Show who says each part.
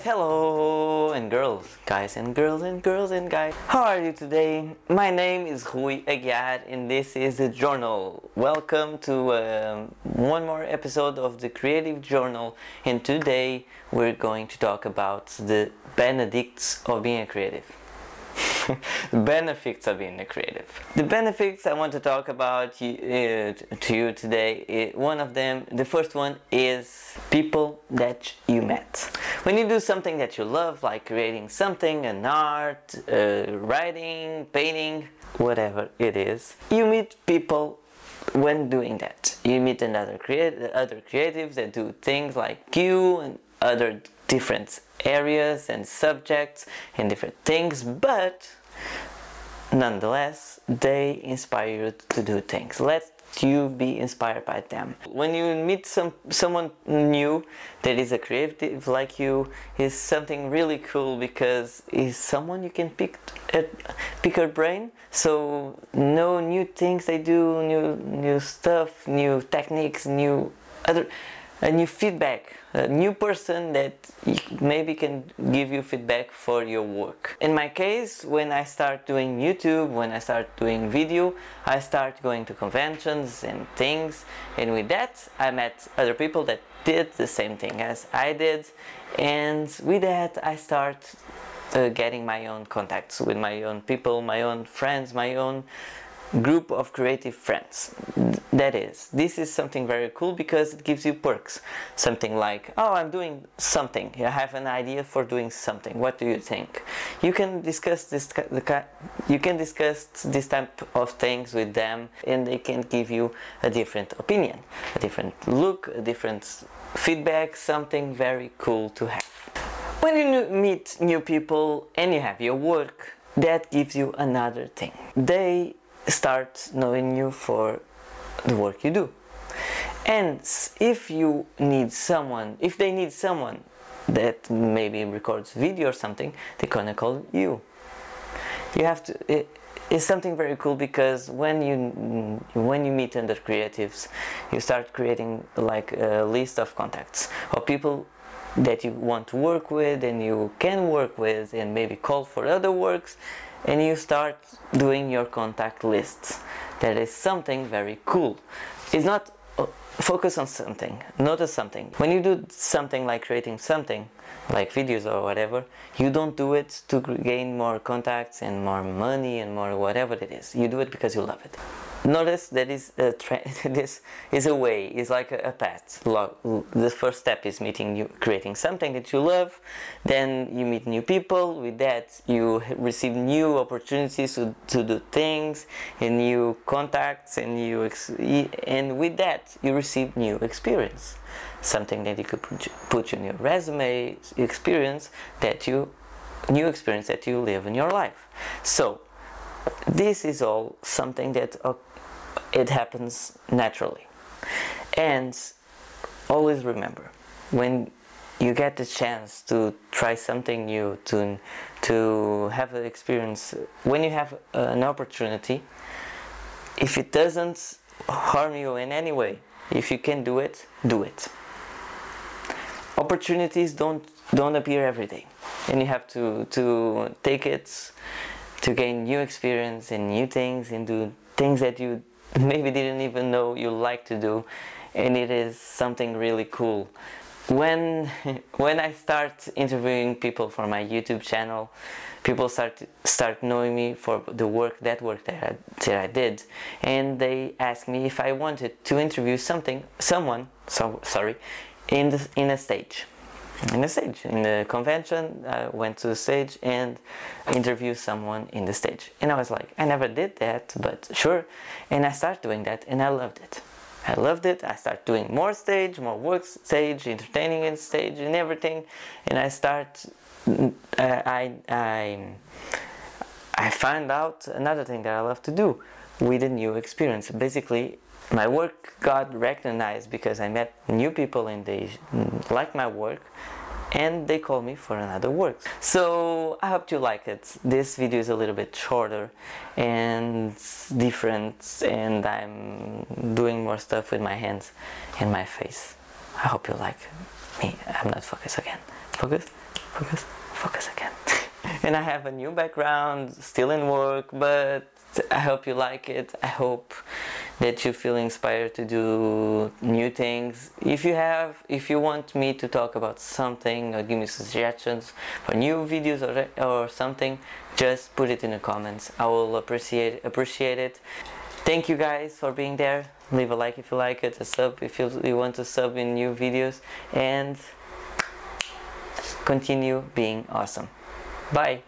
Speaker 1: guys, hello, and girls, guys and girls and girls and guys. How are you today? My name is Rui Aguiar and this is the Journal. Welcome to um, one more episode of the Creative Journal and today we're going to talk about the benedicts of being a creative. benefits of being a creative. The benefits I want to talk about you, uh, to you today, uh, one of them, the first one is people that you met. When you do something that you love, like creating something, an art, uh, writing, painting, whatever it is, you meet people when doing that. You meet another creat- other creatives that do things like you and other different areas and subjects and different things, but nonetheless, they inspire you to do things. Let you be inspired by them. When you meet some someone new that is a creative like you, is something really cool because is someone you can pick uh, pick her brain. So know new things they do, new new stuff, new techniques, new other a new feedback, a new person that maybe can give you feedback for your work. In my case, when I start doing YouTube, when I start doing video, I start going to conventions and things, and with that, I met other people that did the same thing as I did, and with that, I start uh, getting my own contacts with my own people, my own friends, my own group of creative friends. That is, this is something very cool because it gives you perks. Something like, oh, I'm doing something. I have an idea for doing something. What do you think? You can discuss this. You can discuss this type of things with them, and they can give you a different opinion, a different look, a different feedback. Something very cool to have. When you meet new people and you have your work, that gives you another thing. They start knowing you for the work you do. And if you need someone, if they need someone that maybe records video or something, they're gonna call you. You have to. It, it's something very cool because when you when you meet other creatives, you start creating like a list of contacts of people that you want to work with and you can work with and maybe call for other works and you start doing your contact lists. That is something very cool. It's not uh, focus on something, notice something. When you do something like creating something, like videos or whatever, you don't do it to gain more contacts and more money and more whatever it is. You do it because you love it notice that is a this is a way is like a, a path. The first step is meeting creating something that you love. Then you meet new people. With that you receive new opportunities to, to do things and new contacts and you ex- and with that you receive new experience. Something that you could put, put in your resume experience that you new experience that you live in your life. So this is all something that uh, it happens naturally. And always remember when you get the chance to try something new, to, to have an experience, when you have an opportunity, if it doesn't harm you in any way, if you can do it, do it. Opportunities don't don't appear every day, and you have to to take it to gain new experience and new things and do things that you maybe didn't even know you like to do and it is something really cool. When when I start interviewing people for my YouTube channel people start start knowing me for the work that work that I, that I did and they ask me if I wanted to interview something someone so sorry in the in a stage in the stage. In the convention, I went to the stage and interviewed someone in the stage. And I was like, I never did that, but sure. And I started doing that and I loved it. I loved it. I started doing more stage, more work stage, entertaining in stage and everything. And I start, uh, I, I, I found out another thing that I love to do with a new experience. Basically, my work got recognized because I met new people and they liked my work and they called me for another work. So I hope you like it. This video is a little bit shorter and different and I'm doing more stuff with my hands and my face. I hope you like me. I'm not focused again. focus, focus, focus again. and I have a new background, still in work, but I hope you like it. I hope that you feel inspired to do new things. If you have, if you want me to talk about something or give me suggestions for new videos or, or something, just put it in the comments. I will appreciate appreciate it. Thank you guys for being there. Leave a like if you like it, a sub if you, you want to sub in new videos, and continue being awesome. Bye.